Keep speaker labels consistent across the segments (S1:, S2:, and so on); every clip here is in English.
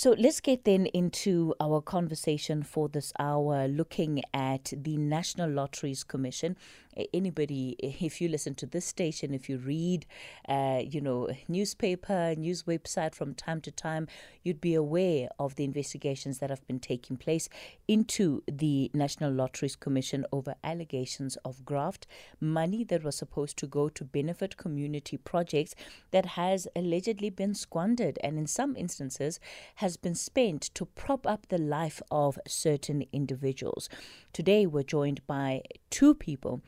S1: So let's get then into our conversation for this hour, looking at the National Lotteries Commission. Anybody, if you listen to this station, if you read, uh, you know, newspaper, news website from time to time, you'd be aware of the investigations that have been taking place into the National Lotteries Commission over allegations of graft, money that was supposed to go to benefit community projects that has allegedly been squandered, and in some instances has has been spent to prop up the life of certain individuals. Today, we're joined by two people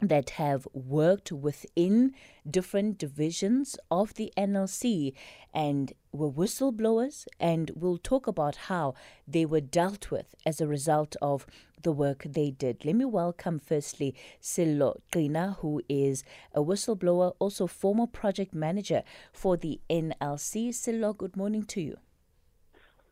S1: that have worked within different divisions of the NLC and were whistleblowers, and we'll talk about how they were dealt with as a result of the work they did. Let me welcome firstly Sello Qhina, who is a whistleblower, also former project manager for the NLC. Sello, good morning to you.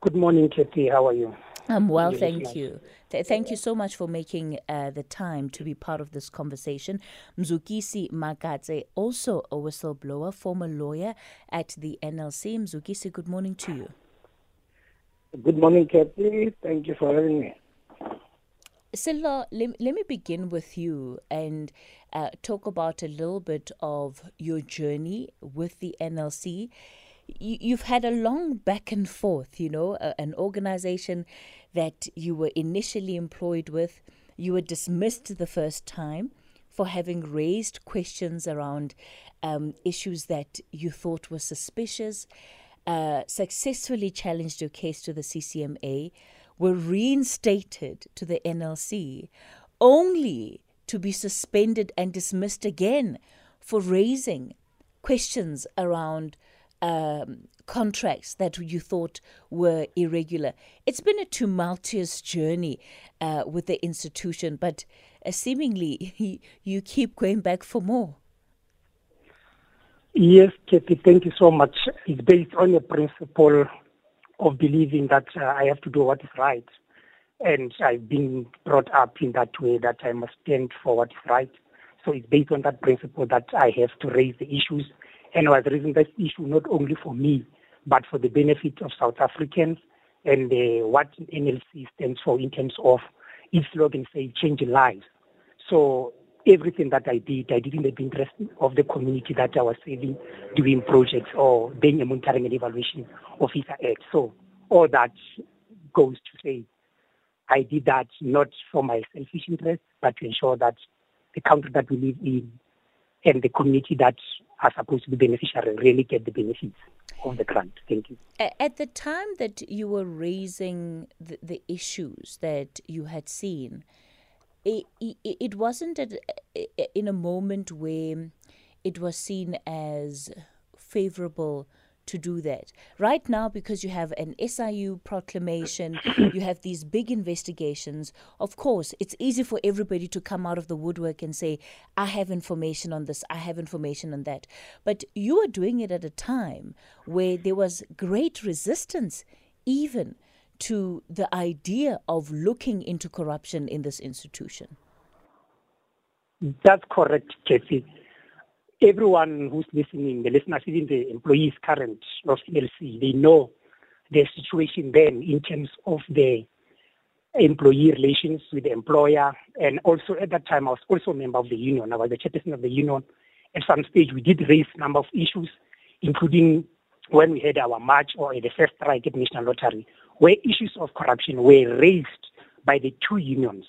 S2: Good morning, Kathy. How are you?
S1: I'm well, thank you. Th- thank you so much for making uh, the time to be part of this conversation. Mzukisi Makatse, also a whistleblower, former lawyer at the NLC. Mzukisi, good morning to you.
S2: Good morning, Kathy. Thank you for having me.
S1: Sello, let, let me begin with you and uh, talk about a little bit of your journey with the NLC you've had a long back and forth, you know, an organization that you were initially employed with, you were dismissed the first time for having raised questions around um, issues that you thought were suspicious, uh, successfully challenged your case to the CCMA, were reinstated to the NLC, only to be suspended and dismissed again for raising questions around um, contracts that you thought were irregular. It's been a tumultuous journey uh, with the institution, but uh, seemingly you keep going back for more.
S2: Yes, Kathy, thank you so much. It's based on a principle of believing that uh, I have to do what is right. And I've been brought up in that way that I must stand for what is right. So it's based on that principle that I have to raise the issues and I was raising this issue not only for me, but for the benefit of South Africans and uh, what NLC stands for in terms of its slogan say changing lives. So everything that I did, I did in the interest of the community that I was serving, doing projects or being a monitoring and evaluation officer at. So all that goes to say I did that not for my selfish interest, but to ensure that the country that we live in and the community that are supposed to be beneficiaries really get the benefits of the grant. Thank you.
S1: At the time that you were raising the, the issues that you had seen, it, it, it wasn't at, in a moment where it was seen as favorable to do that. Right now, because you have an SIU proclamation, you have these big investigations, of course, it's easy for everybody to come out of the woodwork and say, I have information on this, I have information on that. But you are doing it at a time where there was great resistance, even to the idea of looking into corruption in this institution.
S2: That's correct, Kathy everyone who's listening, the listeners, even the employees current of NLC, they know the situation then in terms of the employee relations with the employer. And also at that time, I was also a member of the union. I was the chairperson of the union. At some stage, we did raise a number of issues, including when we had our march or the first strike at National Lottery, where issues of corruption were raised by the two unions.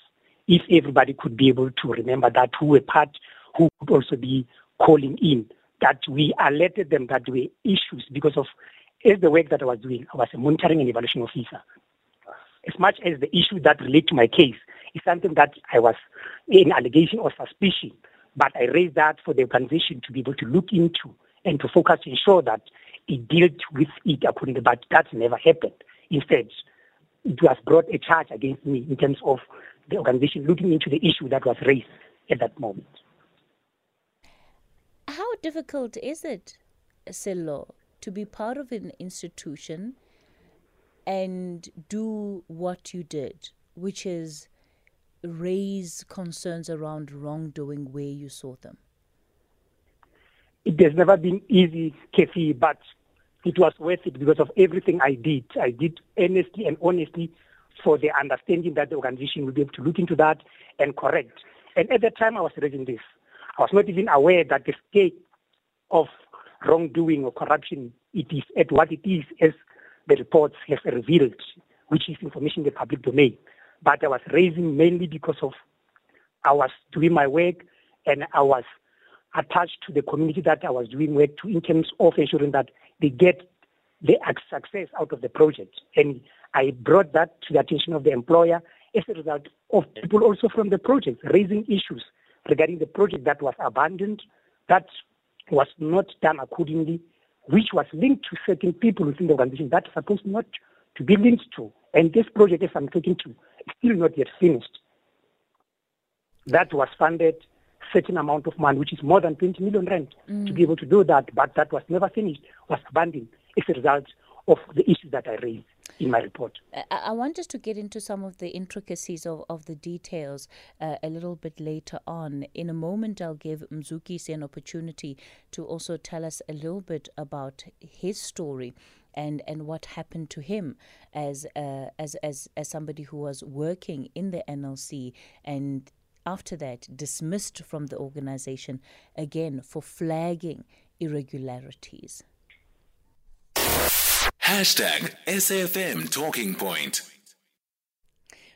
S2: If everybody could be able to remember that, who were part, who could also be calling in that we alerted them that there were issues because of as the work that I was doing, I was a monitoring and evaluation officer. As much as the issue that relate to my case is something that I was in allegation or suspicion, but I raised that for the organization to be able to look into and to focus to ensure that it dealt with it accordingly, but that never happened. Instead, it was brought a charge against me in terms of the organization looking into the issue that was raised at that moment
S1: how difficult is it, Sello, to be part of an institution and do what you did, which is raise concerns around wrongdoing where you saw them?
S2: It has never been easy, Kathy, but it was worth it because of everything I did. I did earnestly and honestly for the understanding that the organization will be able to look into that and correct. And at the time I was raising this, I was not even aware that the scale of wrongdoing or corruption it is at what it is as the reports have revealed, which is information in the public domain. But I was raising mainly because of I was doing my work and I was attached to the community that I was doing work to in terms of ensuring that they get the success out of the project. And I brought that to the attention of the employer as a result of people also from the project raising issues regarding the project that was abandoned, that was not done accordingly, which was linked to certain people within the organization that are supposed not to be linked to. And this project, as I'm talking to, is still not yet finished. That was funded certain amount of money, which is more than 20 million rand, mm. to be able to do that, but that was never finished, was abandoned as a result of the issues that I raised in my report.
S1: I, want us to get into some of the intricacies of, of the details uh, a little bit later on. In a moment, I'll give Mzukisi an opportunity to also tell us a little bit about his story and and what happened to him as uh, as as as somebody who was working in the NLC and after that dismissed from the organization again for flagging irregularities.
S3: Hashtag SAFM Talking Point.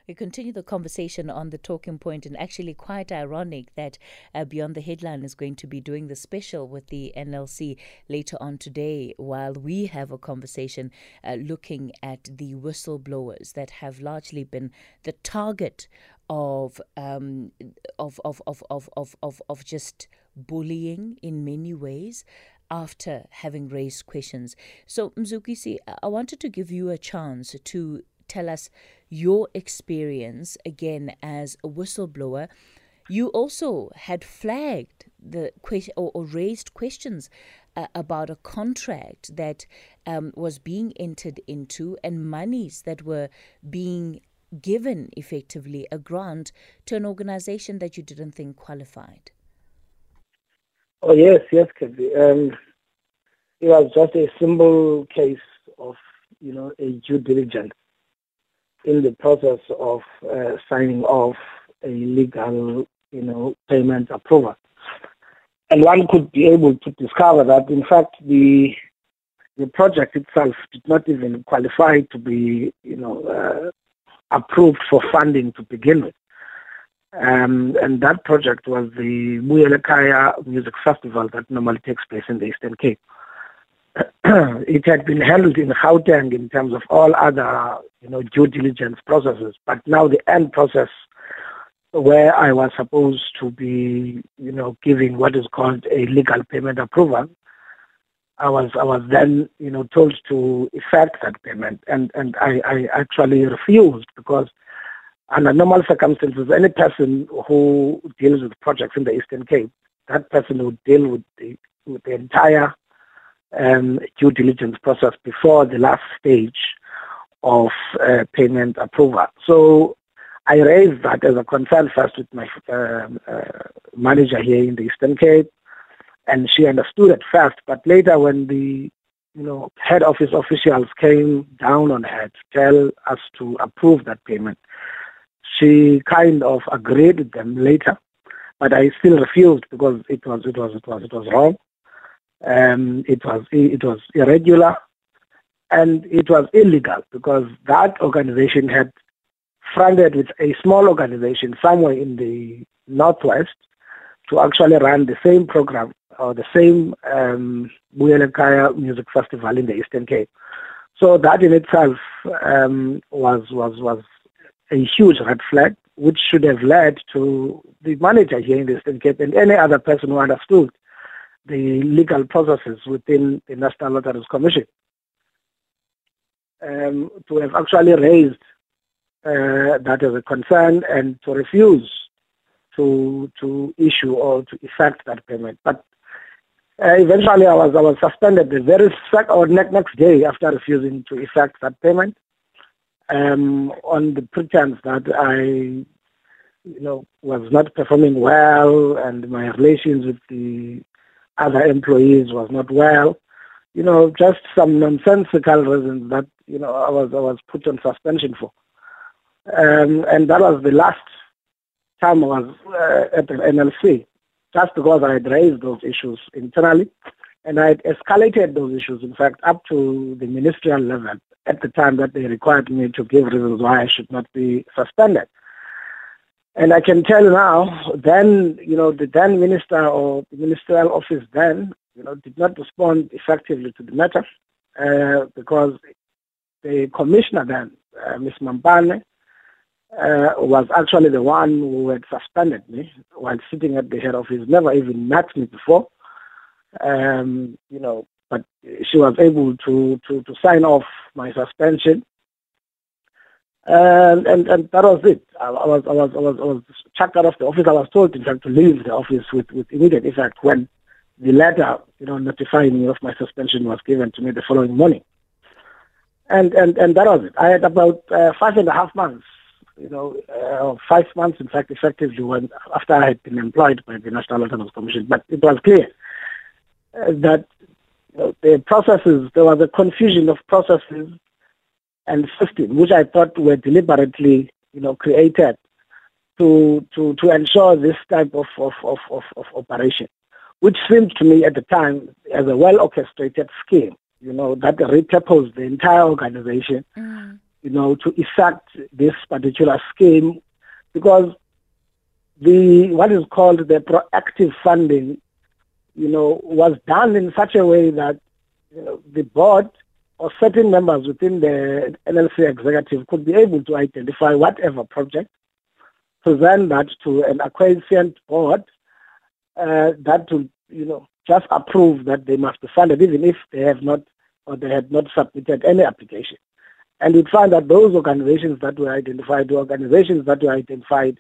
S1: We continue the conversation on the talking point, and actually, quite ironic that uh, Beyond the Headline is going to be doing the special with the NLC later on today, while we have a conversation uh, looking at the whistleblowers that have largely been the target of um, of, of, of, of, of, of, of just bullying in many ways after having raised questions. So, Mzukisi, I wanted to give you a chance to tell us your experience again as a whistleblower. You also had flagged the question or, or raised questions uh, about a contract that um, was being entered into and monies that were being given effectively a grant to an organization that you didn't think qualified?
S4: Oh, yes, yes, Kevin. Um, it was just a simple case of, you know, a due diligence in the process of uh, signing off a legal, you know, payment approval. And one could be able to discover that, in fact, the the project itself did not even qualify to be, you know, uh, approved for funding to begin with. Um, and that project was the Buyelekhaya Music Festival that normally takes place in the Eastern Cape. it had been held in Gauteng in terms of all other, you know, due diligence processes, but now the end process where I was supposed to be, you know, giving what is called a legal payment approval, I was I was then you know told to effect that payment, and and I, I actually refused because under normal circumstances, any person who deals with projects in the Eastern Cape, that person would deal with the with the entire um, due diligence process before the last stage of uh, payment approval. So I raised that as a concern first with my uh, uh, manager here in the Eastern Cape and she understood at first, but later when the you know head office officials came down on her to tell us to approve that payment, she kind of agreed with them later, but I still refused because it was it was it was it was wrong. Um, it was it was irregular, and it was illegal because that organization had funded with a small organization somewhere in the northwest to actually run the same program or the same um, Music Festival in the Eastern Cape. So that in itself um, was was was a huge red flag, which should have led to the manager here in the Eastern Cape and any other person who understood the legal processes within the National Lotteries Commission um, to have actually raised uh, that as a concern and to refuse to to issue or to effect that payment. But uh, eventually, I was I was suspended the very sec- or ne- next day after refusing to effect that payment, um, on the pretense that I, you know, was not performing well and my relations with the other employees was not well. you know, just some nonsensical reasons that you know I was I was put on suspension for, um, and that was the last time I was uh, at the NLC, just because I had raised those issues internally, and I had escalated those issues, in fact, up to the ministerial level at the time that they required me to give reasons why I should not be suspended. And I can tell you now, then, you know, the then minister or the ministerial office then, you know, did not respond effectively to the matter uh, because the commissioner then, uh, Ms. Mampane, uh, was actually the one who had suspended me while sitting at the head office, never even met me before. Um, you know, but she was able to, to, to sign off my suspension and and, and that was it. I, I, was I was I was I was chucked out of the office. I was told in fact to leave the office with, with immediate effect when the letter, you know, notifying me of my suspension was given to me the following morning. And and and that was it. I had about uh, five and a half months, you know, uh, five months in fact effectively when after I had been employed by the National Autonomous Commission. But it was clear uh, that the processes there was a confusion of processes and system, which I thought were deliberately, you know, created to to to ensure this type of of, of, of, operation, which seemed to me at the time as a well orchestrated scheme, you know, that repurposed the entire organization, mm. you know, to effect this particular scheme, because the what is called the proactive funding, you know, was done in such a way that you know, the board or certain members within the NLC executive could be able to identify whatever project, present that to an acquiescent board uh, that to, you know, just approve that they must be funded, even if they have not or they had not submitted any application. And we find that those organizations that were identified were organizations that were identified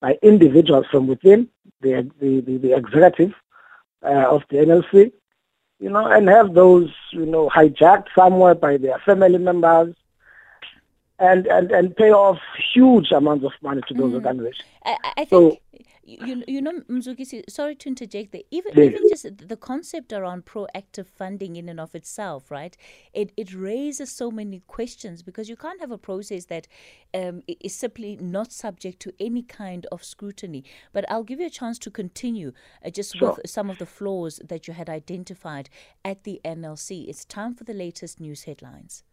S4: by individuals from within the, the, the, the executive uh, of the NLC you know, and have those, you know, hijacked somewhere by their family members and, and, and pay off huge amounts of money to those mm. organizations.
S1: I, I think so, you you know Mzuki, sorry to interject there. Even yes. even just the concept around proactive funding in and of itself, right? It it raises so many questions because you can't have a process that um, is simply not subject to any kind of scrutiny. But I'll give you a chance to continue uh, just sure. with some of the flaws that you had identified at the NLC. It's time for the latest news headlines.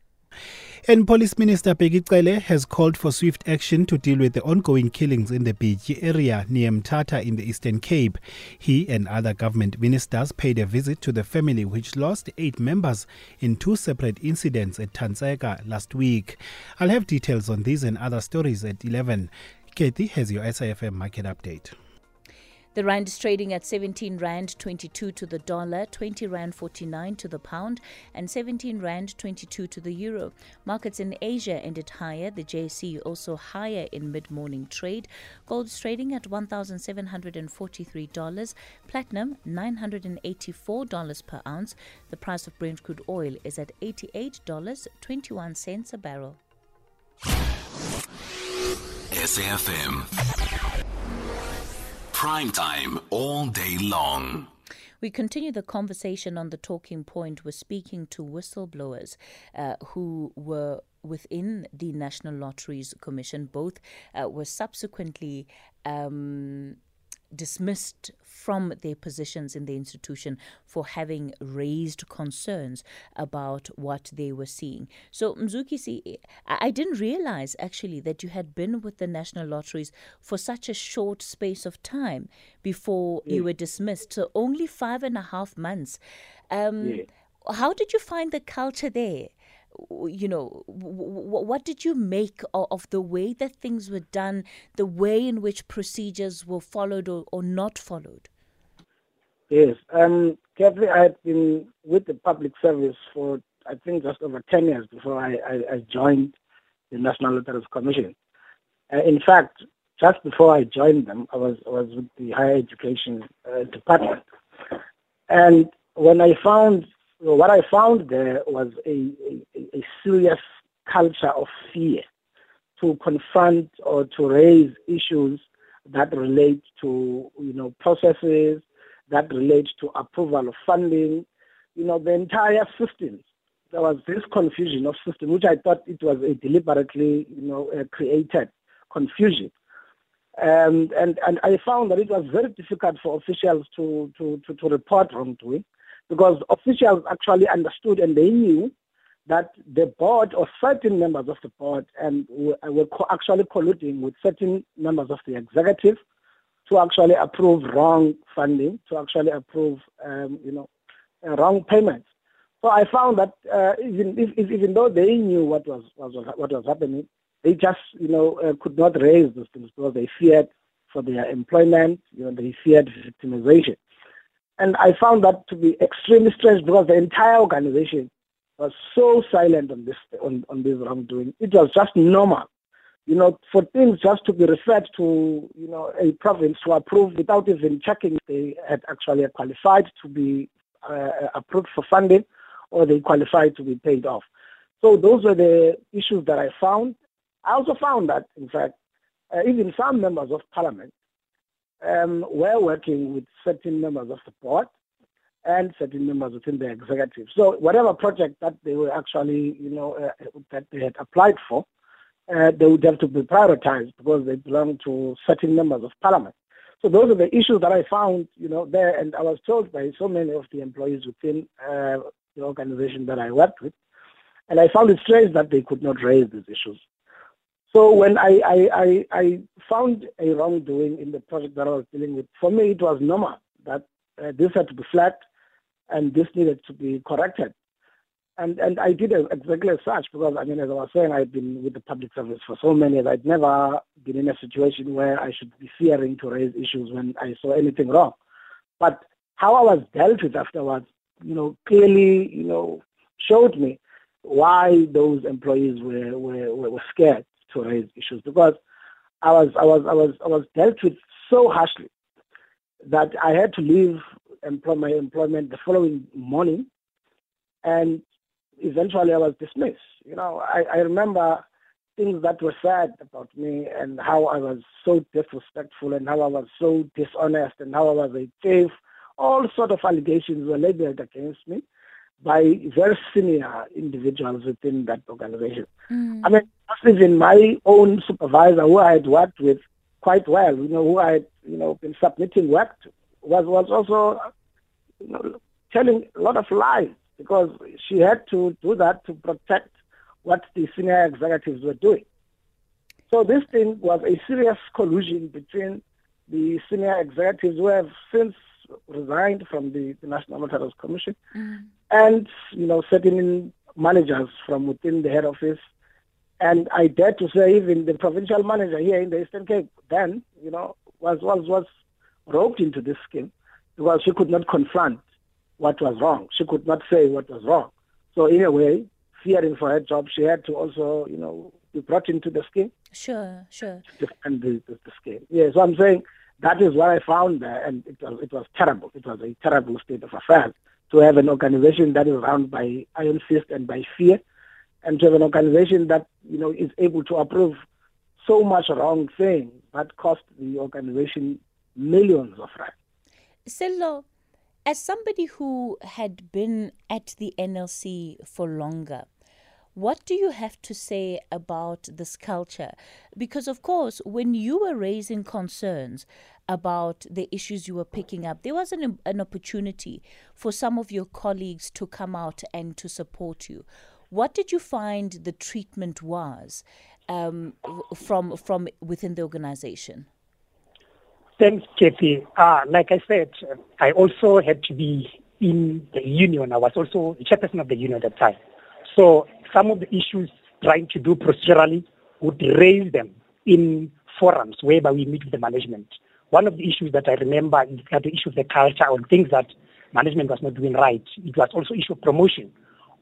S5: And Police Minister Bheki Cele has called for swift action to deal with the ongoing killings in the Beach area near Mthatha in the Eastern Cape. He and other government ministers paid a visit to the family which lost eight members in two separate incidents at Thandzeka last week. I'll have details on these and other stories at 11. Katie has your SAFM market update.
S1: The rand is trading at 17 rand 22 to the dollar, 20 rand 49 to the pound, and 17 rand 22 to the euro. Markets in Asia ended higher. The JSE also higher in mid-morning trade. Gold is trading at $1,743. Platinum $984 per ounce. The price of Brent crude oil is at $88.21 a barrel.
S3: SAFM prime time all day long.
S1: We continue the conversation on the talking point. We're speaking to whistleblowers uh, who were within the National Lotteries Commission. Both uh, were subsequently um, dismissed from their positions in the institution for having raised concerns about what they were seeing. So, Mzuki, I didn't realize actually that you had been with the National Lotteries for such a short space of time before you were dismissed. So, only five and a half months. Um. How did you find the culture there? You know, what did you make of the way that things were done, the way in which procedures were followed or, or not followed?
S4: Yes, um, Kathy, I had been with the public service for I think just over ten years before I, I, I joined the National Lotteries Commission. Uh, in fact, just before I joined them, I was I was with the higher education uh, department, and when I found so what I found there was a, a, a serious culture of fear to confront or to raise issues that relate to you know processes that relate to approval of funding you know, the entire system, there was this confusion of system, which I thought it was a deliberately, you know, uh, created confusion. Um, and, and I found that it was very difficult for officials to, to, to, to report wrongdoing because officials actually understood and they knew that the board or certain members of the board and were, were actually colluding with certain members of the executive to actually approve wrong funding, to actually approve, um, you know, uh, wrong payments. So I found that uh, even if, if, even though they knew what was, was what was happening, they just you know uh, could not raise those things because they feared for their employment. You know, they feared victimization, and I found that to be extremely strange because the entire organization was so silent on this on, on this wrongdoing. It was just normal, you know, for things just to be referred to, you know, a province to approve without even checking if they had actually qualified to be uh, approved for funding or they qualified to be paid off. So those were the issues that I found. I also found that, in fact, uh, even some members of parliament um, were working with certain members of the board and certain members within the executive. So whatever project that they were actually, you know, uh, that they had applied for, uh, they would have to be prioritized because they belong to certain members of parliament. So those are the issues that I found, you know, there, and I was told by so many of the employees within uh, the organization that I worked with, and I found it strange that they could not raise these issues. So when I, I, I, I, found a wrongdoing in the project that I was dealing with, for me it was normal that uh, this had to be flagged and this needed to be corrected. And and I did exactly as such because I mean as I was saying I've been with the public service for so many years. I'd never been in a situation where I should be fearing to raise issues when I saw anything wrong. But how I was dealt with afterwards, you know, clearly, you know, showed me why those employees were, were, were scared to raise issues because I was I was I was I was dealt with so harshly that I had to leave my employment the following morning, and eventually I was dismissed. You know, I, I remember things that were said about me and how I was so disrespectful and how I was so dishonest and how I was a thief. All sort of allegations were labeled against me by very senior individuals within that organization. Mm. I mean, even my own supervisor, who I had worked with quite well, you know, who I had, you know, been submitting work to, was was also, you know, telling a lot of lies because she had to do that to protect what the senior executives were doing. So this thing was a serious collusion between the senior executives who have since resigned from the, the National Lotteries Commission mm. and, you know, certain managers from within the head office and I dare to say even the provincial manager here in the Eastern Cape then, you know, was, was, was roped into this scheme because she could not confront what was wrong. She could not say what was wrong. So in a way, fearing for her job, she had to also, you know, be brought into the scheme.
S1: Sure, sure.
S4: Defend the, the, the scheme. Yeah, so I'm saying that is what I found there, and it was, it was terrible. It was a terrible state of affairs to have an organization that is run by iron fist and by fear and to have an organization that you know is able to approve so much wrong things that cost the organization millions of rand.
S1: Sello, as somebody who had been at the NLC for longer, what do you have to say about this culture? Because, of course, when you were raising concerns about the issues you were picking up, there was an, an opportunity for some of your colleagues to come out and to support you. What did you find the treatment was um, from from within the organization?
S2: Thanks, Kathy. Uh, like I said, I also had to be in the union. I was also the chairperson of the union at the time. So some of the issues trying to do procedurally would raise them in forums whereby we meet with the management. One of the issues that I remember is the issue of the culture or things that management was not doing right. It was also issue of promotion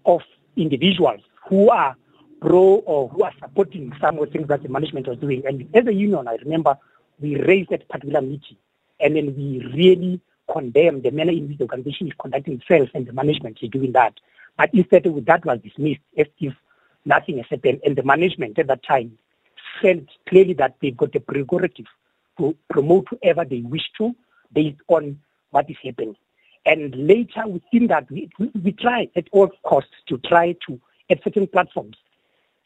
S2: of individuals who are pro or who are supporting some of the things that the management was doing. And as a union, I remember we raised that particular meeting and then we really condemned the manner in which the organization is conducting itself and the management is doing that. But instead that was dismissed as if nothing has happened. And the management at that time felt clearly that they've got the prerogative to promote whoever they wish to based on what is happening. And later within that, we, we try at all costs to try to, at certain platforms,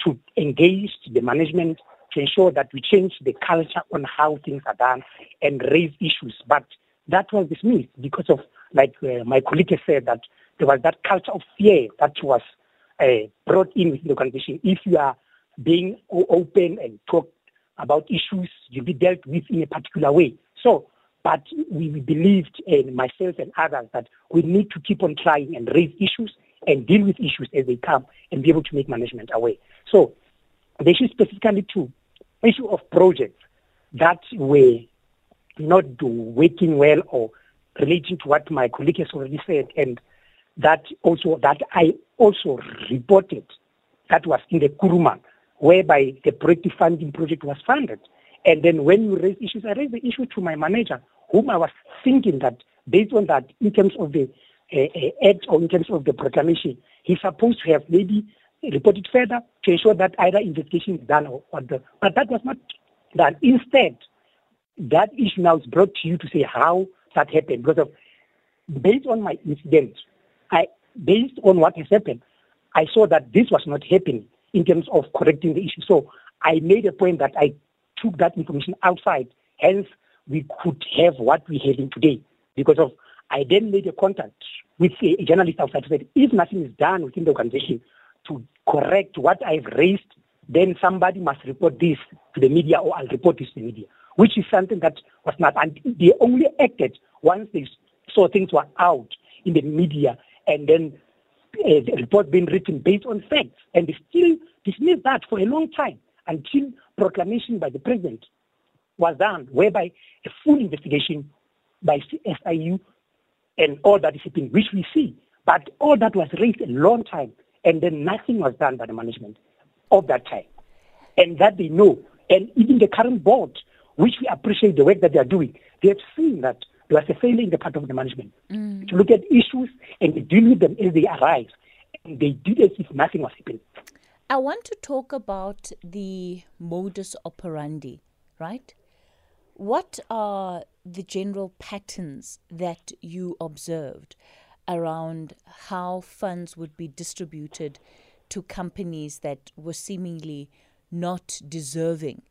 S2: to engage the management to ensure that we change the culture on how things are done and raise issues. But that was dismissed because of, like uh, my colleague said, that there was that culture of fear that was uh, brought in with the organization. If you are being open and talk about issues, you'll be dealt with in a particular way. So, but we believed, and myself and others, that we need to keep on trying and raise issues and deal with issues as they come and be able to make management aware. So, the issue specifically to issue of projects that were not working well or relating to what my colleague has already said, and that also that I also reported that was in the Kuruma, whereby the project funding project was funded. And then when you raise issues, I raised the issue to my manager, whom I was thinking that based on that, in terms of the uh, uh, act or in terms of the proclamation, he's supposed to have maybe reported further to ensure that either investigation is done or, or the, but that was not done. Instead, that issue now is brought to you to say how that happened because of based on my incident, I based on what has happened, I saw that this was not happening in terms of correcting the issue. So I made a point that I took that information outside. Hence, we could have what we have in today because of I then made a contact with a, journalist outside who said if nothing is done within the organization to correct what I've raised, then somebody must report this to the media or I'll report this to the media, which is something that was not. And they only acted once they saw things were out in the media and then uh, the report being written based on facts. And they still dismissed that for a long time until proclamation by the president was done, whereby a full investigation by SIU and all that discipline, which we see. But all that was raised a long time, and then nothing was done by the management of that time. And that they know. And even the current board, which we appreciate the work that they are doing, they have seen that there was a failure in the part of the management mm. to look at issues and deal with them as they arise. And they did as if nothing was happening.
S1: I want to talk about the modus operandi, right? What are the general patterns that you observed around how funds would be distributed to companies that were seemingly not deserving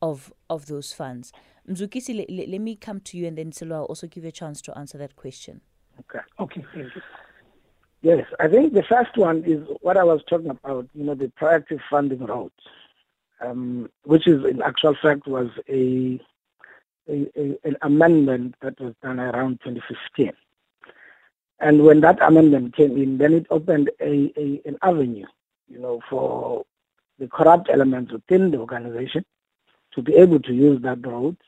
S1: of of those funds? Mzukisi, let, let, let me come to you and then Sello, I'll also give you a chance to answer that question.
S2: Okay. Okay, thank you.
S4: Yes, I think the first one is what I was talking about, you know, the proactive funding route, um, which is in actual fact was a, a, a, an amendment that was done around 2015. And when that amendment came in, then it opened a, a an avenue, you know, for the corrupt elements within the organization to be able to use that route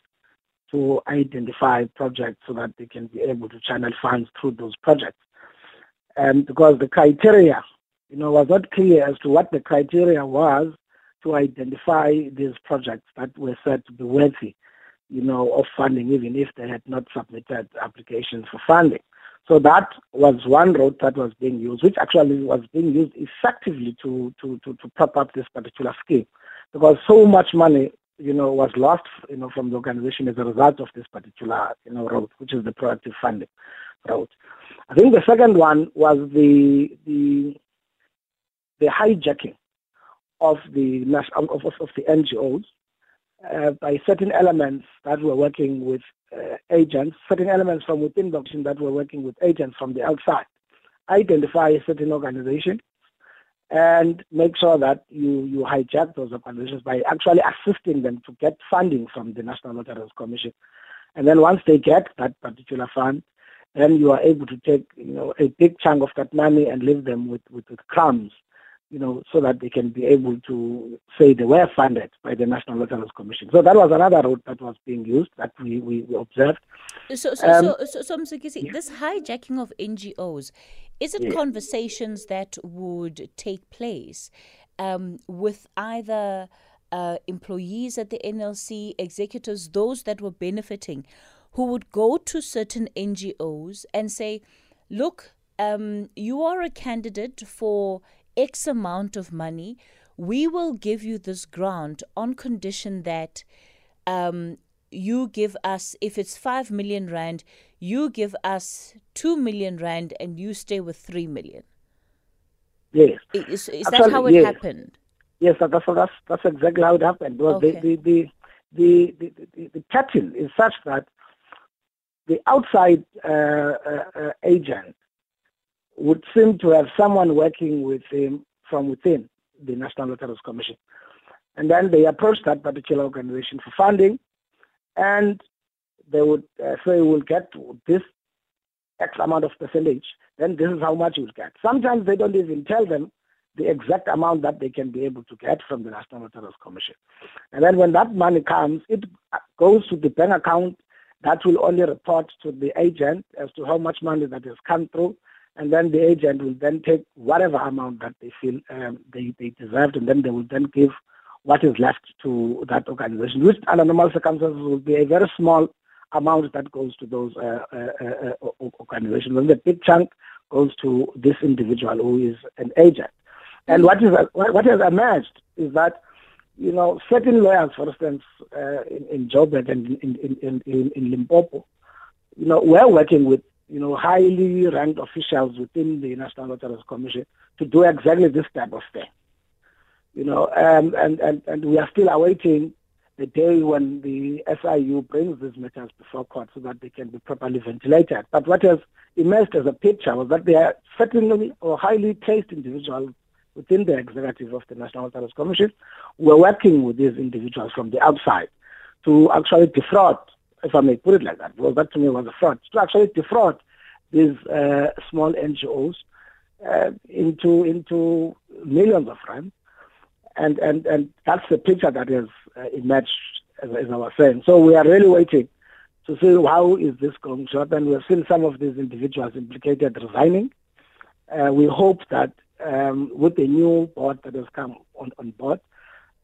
S4: to identify projects so that they can be able to channel funds through those projects. And because the criteria, you know, was not clear as to what the criteria was to identify these projects that were said to be worthy, you know, of funding, even if they had not submitted applications for funding. So that was one route that was being used, which actually was being used effectively to, to, to, to prop up this particular scheme. Because so much money you know, was lost, you know, from the organization as a result of this particular, you know, route, which is the proactive funding route. I think the second one was the the the hijacking of the of, of, of the NGOs uh, by certain elements that were working with uh, agents, certain elements from within the organization that were working with agents from the outside. Identify a certain organization and make sure that you, you hijack those organizations by actually assisting them to get funding from the National Lotteries Commission. And then once they get that particular fund, then you are able to take you know a big chunk of that money and leave them with, with, with crumbs you know, so that they can be able to say they were funded by the National Lotteries Commission. So that was another route that was being used that we, we, observed.
S1: So, so, um, so, so, so, Mzukisi, yeah. this hijacking of NGOs, is it yeah. conversations that would take place um, with either uh, employees at the NLC, executives, those that were benefiting, who would go to certain NGOs and say, look, um, you are a candidate for X amount of money, we will give you this grant on condition that um, you give us, if it's 5 million rand, you give us 2 million rand and you stay with 3 million.
S4: Yes.
S1: Is, is that how it
S4: yes.
S1: happened?
S4: Yes, that's, that's, that's exactly how it happened. Well,
S1: Okay.
S4: the, the, the, the, the, the pattern is such that the outside uh, uh, uh, agent would seem to have someone working with him from within the National Lotteries Commission. And then they approach that particular organization for funding, and they would uh, say, we'll get this X amount of percentage, then this is how much you'll get. Sometimes they don't even tell them the exact amount that they can be able to get from the National Lotteries Commission. And then when that money comes, it goes to the bank account that will only report to the agent as to how much money that has come through. And then the agent will then take whatever amount that they feel um, they, they deserved, and then they will then give what is left to that organization, which under normal circumstances will be a very small amount that goes to those uh, uh, uh, organizations. And the big chunk goes to this individual who is an agent. And what is what has emerged is that you know certain lawyers, for instance, uh, in, in Joburg and in, in, in, in Limpopo, you know, we're working with you know highly ranked officials within the National Lotteries Commission to do exactly this type of thing. You know, um, and, and, and we are still awaiting the day when the SIU brings these matters before court so that they can be properly ventilated. But what has emerged as a picture was that there are certainly or highly placed individuals within the executive of the National Lotteries Commission who are working with these individuals from the outside to actually defraud, if I may put it like that, because that to me was a fraud, to actually defraud these uh, small NGOs uh, into into millions of rands and and and that's the picture that has uh, emerged, as, as I was saying. So we are really waiting to see how is this going to happen. We have seen some of these individuals implicated resigning. Uh, we hope that um, with the new board that has come on, on board,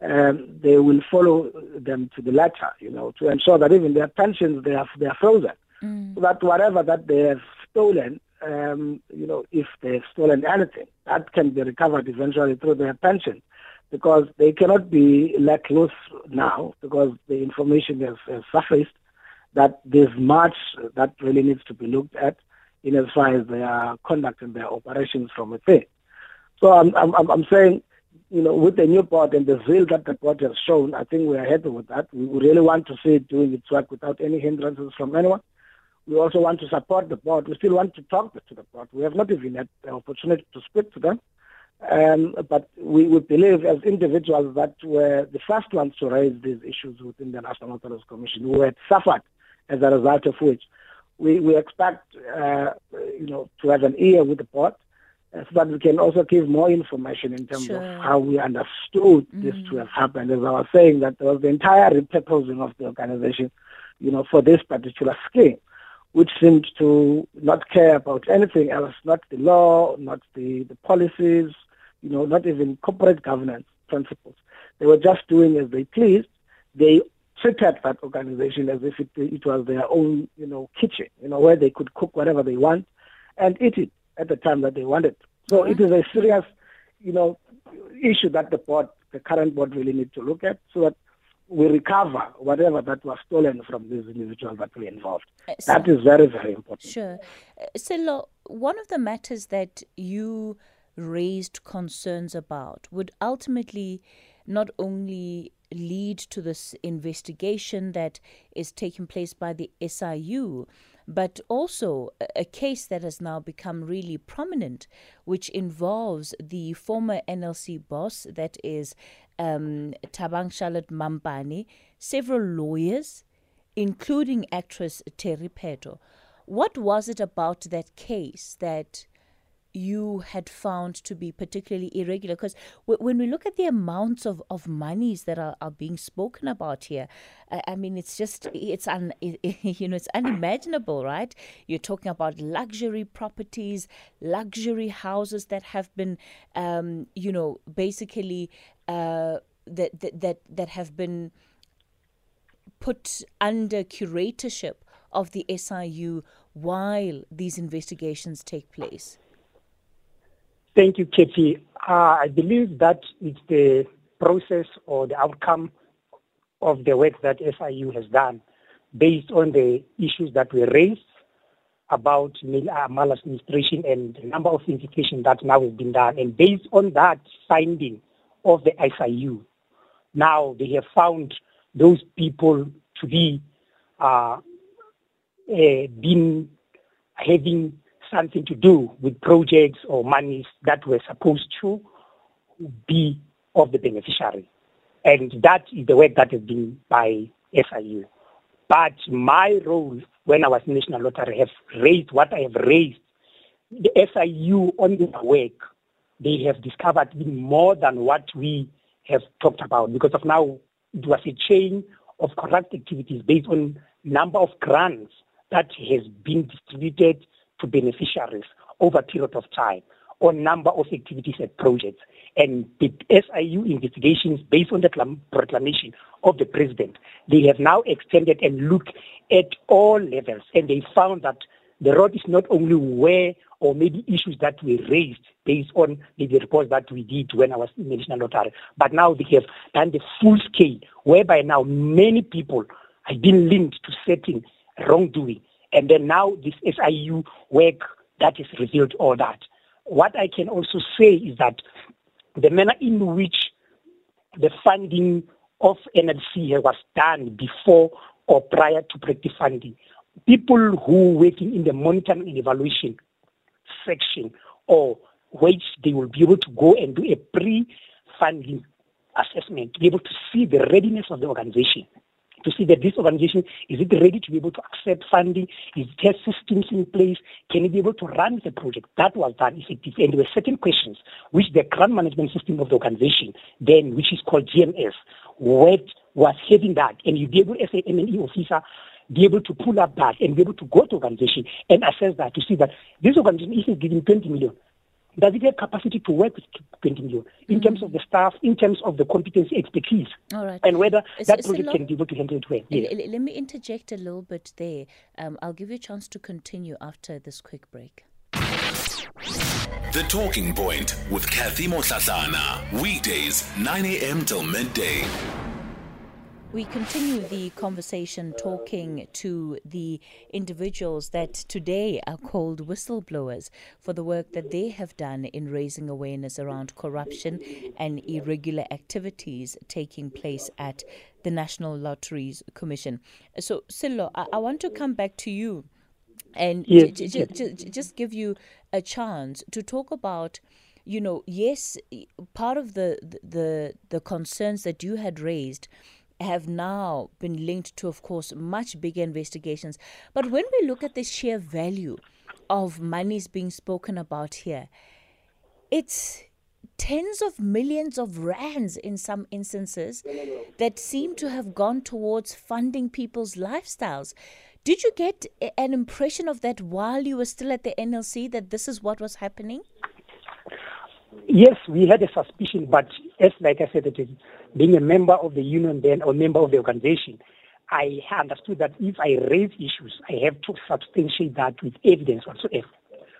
S4: um, they will follow them to the letter, you know, to ensure that even their pensions they are they are frozen,
S1: Mm.
S4: so that whatever that they have stolen, um, you know, if they have stolen anything, that can be recovered eventually through their pension because they cannot be let loose now because the information has, has surfaced that there's much that really needs to be looked at in as far as they are conducting their operations from within. So I'm, I'm, I'm saying, you know, with the new board and the zeal that the board has shown, I think we are happy with that. We really want to see it doing its work without any hindrances from anyone. We also want to support the board. We still want to talk to the board. We have not even had the opportunity to speak to them. Um, but we, we believe as individuals that were the first ones to raise these issues within the National Lotteries Commission, who had suffered as a result of which we, we expect uh, you know, to have an ear with the board Uh, so that we can also give more information in terms
S1: Sure.
S4: of how we understood this to have mm. happened. As I was saying, that there was the entire repurposing of the organization, you know, for this particular scheme which seemed to not care about anything else, not the law, not the, the policies, you know, not even corporate governance principles. They were just doing as they pleased. They treated that organization as if it, it was their own, you know, kitchen, you know, where they could cook whatever they want and eat it at the time that they wanted. So it is a serious, you know, issue that the board, the current board really need to look at so that we recover whatever that was stolen from these individuals that were involved.
S1: Uh,
S4: That is very, very important.
S1: Sure. Uh, Sello, one of the matters that you raised concerns about would ultimately not only lead to this investigation that is taking place by the SIU, but also a- case that has now become really prominent, which involves the former NLC boss, that is um, Thabang Charlotte Mampane, several lawyers, including actress Terry Pheto. What was it about that case that you had found to be particularly irregular? Because w- when we look at the amounts of, of monies that are, are being spoken about here, I, I mean, it's just, it's un, you know, it's unimaginable, right? You're talking about luxury properties, luxury houses that have been, um, you know, basically uh, that, that, that, that have been put under curatorship of the SIU while these investigations take place?
S2: Thank you, Katie. Uh, I believe that it's the process or the outcome of the work that SIU has done based on the issues that were raised about uh, maladministration and the number of investigations that now has been done. And based on that finding of the SIU, now they have found those people to be uh, uh, been having something to do with projects or monies that were supposed to be of the beneficiary. And that is the work that has been by SIU. But my role when I was National Lottery have raised what I have raised. The SIU on their work, they have discovered more than what we have talked about because of now it was a chain of corrupt activities based on number of grants that has been distributed to beneficiaries over a period of time on number of activities and projects. And the SIU investigations based on the proclamation of the president, they have now extended and looked at all levels and they found that the road is not only where or maybe issues that were raised based on the reports that we did when I was in the National Lottery, but now they have done the full scale, whereby now many people have been linked to certain wrongdoing. And then now this SIU work that has revealed all that. What I can also say is that the manner in which the funding of NLC was done before or prior to practice funding, people who working in the monitoring and evaluation section or which they will be able to go and do a pre-funding assessment to be able to see the readiness of the organization to see that this organization is it ready to be able to accept funding? Is there systems in place? Can it be able to run the project? That was done effectively. And there were certain questions which the grant management system of the organization, then which is called GMS, what was having that. And you'd be able, as an M&E officer, be able to pull up that and be able to go to organization and assess that to see that this organization is giving 20 million does it have capacity to work with 20 million in terms of the staff, in terms of the competency, expertise,
S1: All right.
S2: and whether it's, that it's project can be able to handle it well?
S1: Yes. L- let me interject a little bit there. Um, I'll give you a chance to continue after this quick break.
S3: The Talking Point with Kathy Motlatlana. Weekdays, 9 a.m. till midday.
S1: We continue the conversation talking to the individuals that today are called whistleblowers for the work that they have done in raising awareness around corruption and irregular activities taking place at the National Lotteries Commission. So, Sello, I, I want to come back to you and yes. j- j- j- just give you a chance to talk about you know yes part of the the the concerns that you had raised have now been linked to, of course, much bigger investigations. But when we look at the sheer value of monies being spoken about here, it's tens of millions of rands in some instances that seem to have gone towards funding people's lifestyles. Did you get an impression of that while you were still at the NLC that this is what was happening?
S2: Yes, we had a suspicion, but as like I said, being a member of the union then or member of the organization, I understood that if I raise issues, I have to substantiate that with evidence whatsoever.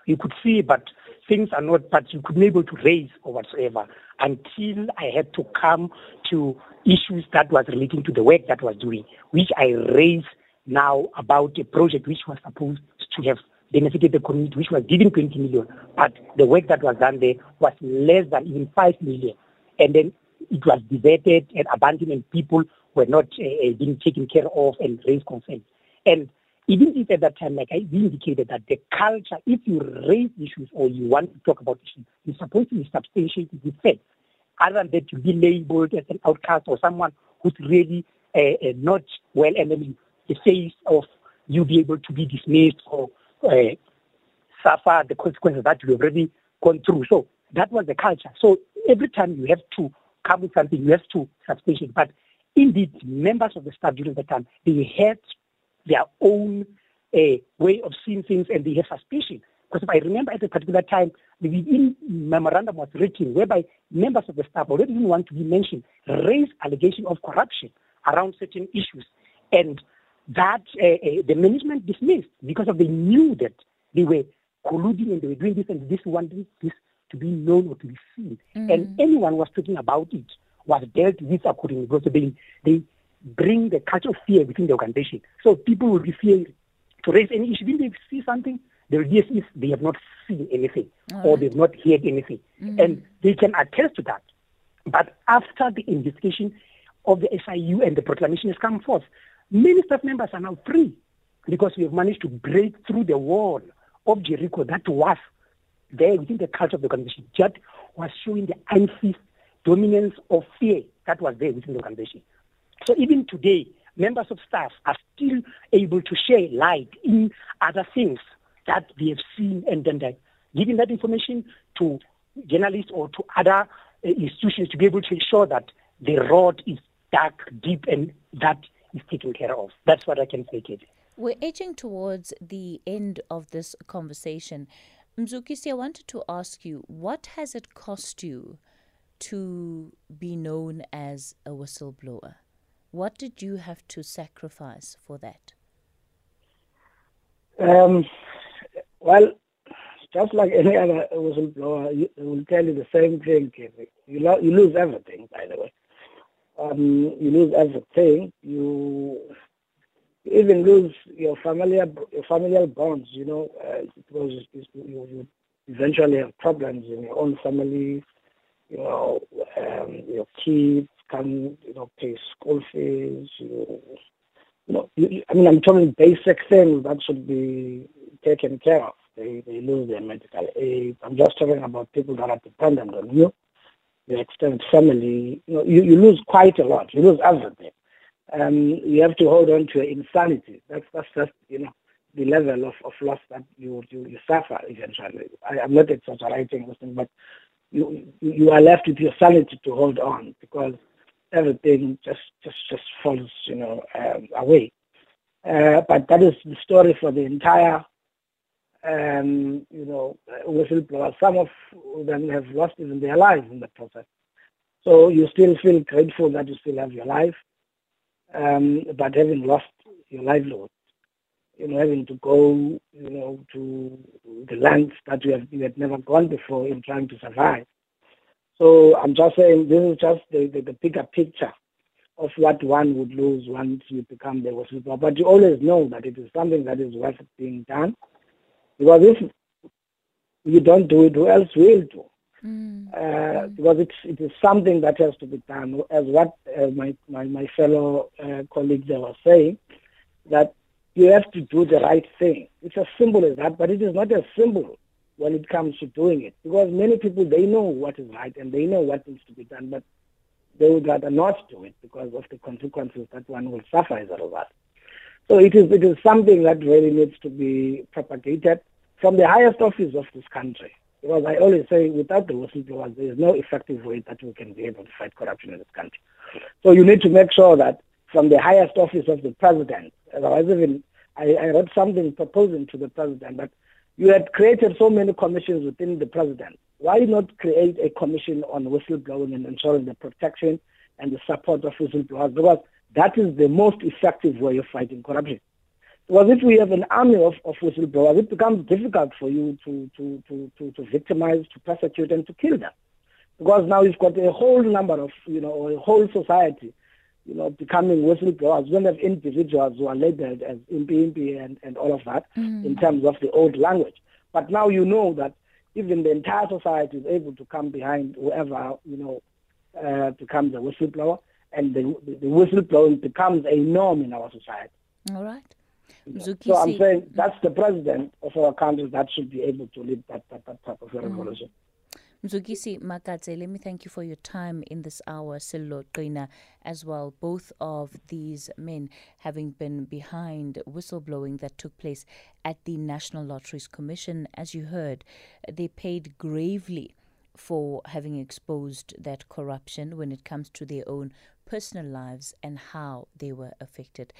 S2: You could see, but things are not, but you could be able to raise or whatsoever until I had to come to issues that was relating to the work that was doing, which I raised now about a project which was supposed to have benefited the community, which was given 20 million, but the work that was done there was less than even 5 million. And then it was deserted and abandoned and people were not uh, being taken care of and raised concerns. And even if at that time, like I indicated that the culture, if you raise issues or you want to talk about issues, you're supposed to be substantiated with facts, other than that to be labeled as an outcast or someone who's really uh, uh, not well and then the face of you be able to be dismissed or uh, suffer the consequences that you've already gone through. So that was the culture. So every time you have to come with something, you have to substantiate. But indeed, members of the staff during that time, they had their own uh, way of seeing things and they have suspicion. Because if I remember at a particular time, the memorandum was written whereby members of the staff already didn't want to be mentioned, raised allegation of corruption around certain issues. And that uh, uh, the management dismissed because of they knew that they were colluding and they were doing this and this wanted this to be known or to be seen. Mm. And anyone was talking about it was dealt with accordingly because they, they bring the culture of fear within the organization. So people will be fearing to raise any issue. When they see something, they will yes, they have not seen anything All or they've not heard anything. Mm-hmm. And they can attest to that. But after the investigation of the SIU and the proclamation has come forth, many staff members are now free because we have managed to break through the wall of Jericho that was there within the culture of the organization. That was showing the unfit dominance of fear that was there within the organization. So even today, members of staff are still able to share light in other things that they have seen and then giving that information to journalists or to other uh, institutions to be able to ensure that the road is dark, deep, and that is taken care of. That's what I can say, Katie.
S1: We're edging towards the end of this conversation. Mzukisi, I wanted to ask you, what has it cost you to be known as a whistleblower? What did you have to sacrifice for that?
S4: Um, well, just like any other whistleblower, you, will tell you the same thing. You, lo- you lose everything, by the way. Um, you lose everything. You even lose your familiar your familial bonds. You know, uh, because you, you eventually have problems in your own family. You know, um, your kids can you know pay school fees. You, know, I mean, I'm talking basic things that should be taken care of. They they lose their medical aid. I'm just talking about people that are dependent on you, your extended family. You know, you, lose quite a lot. You lose everything. Um, you have to hold on to your insanity. That's that's just you know the level of, of loss that you you, you suffer eventually. I, am not exaggerating, but you you are left with your sanity to hold on because everything just just just falls, you know, um, away. Uh, but that is the story for the entire, um, you know, whistleblowers. Some of them have lost even their lives in the process. So you still feel grateful that you still have your life, um, but having lost your livelihood, you know, having to go, you know, to the lands that you have you had never gone before in trying to survive. So I'm just saying this is just the, the, the bigger picture of what one would lose once you become the whistleblower. But you always know that it is something that is worth being done. Because if you don't do it, who else will do? Mm. Uh, because it's, it is something that has to be done. As what uh, my, my, my fellow uh, colleagues were saying, that you have to do the right thing. It's as simple as that, but it is not as simple when it comes to doing it. Because many people, they know what is right and they know what needs to be done, but they would rather not do it because of the consequences that one will suffer as a result. So it is, it is something that really needs to be propagated from the highest office of this country. Because I always say, without the whistleblowers, there is no effective way that we can be able to fight corruption in this country. So you need to make sure that from the highest office of the president, otherwise even I, I wrote something proposing to the president that you had created so many commissions within the president. Why not create a commission on whistleblowing and ensuring the protection and the support of whistleblowers? Because that is the most effective way of fighting corruption. Because if we have an army of, of whistleblowers, it becomes difficult for you to, to, to, to, to victimize, to persecute, and to kill them. Because now you've got a whole number of, you know, a whole society you know, becoming whistleblowers. We don't have individuals who are labeled as impi impi and, and all of that mm. in terms of the old language. But now you know that even the entire society is able to come behind whoever, you know, uh, becomes a whistleblower, and the, the whistleblowing becomes a norm in our society.
S1: All right.
S4: so I'm saying that's the president of our country that should be able to lead that, that, that type of mm. revolution. Mm.
S1: Mzukisi Makatse, let me thank you for your time in this hour, Sello Qhina, as well. Both of these men having been behind whistleblowing that took place at the National Lotteries Commission. As you heard, they paid gravely for having exposed that corruption when it comes to their own personal lives and how they were affected.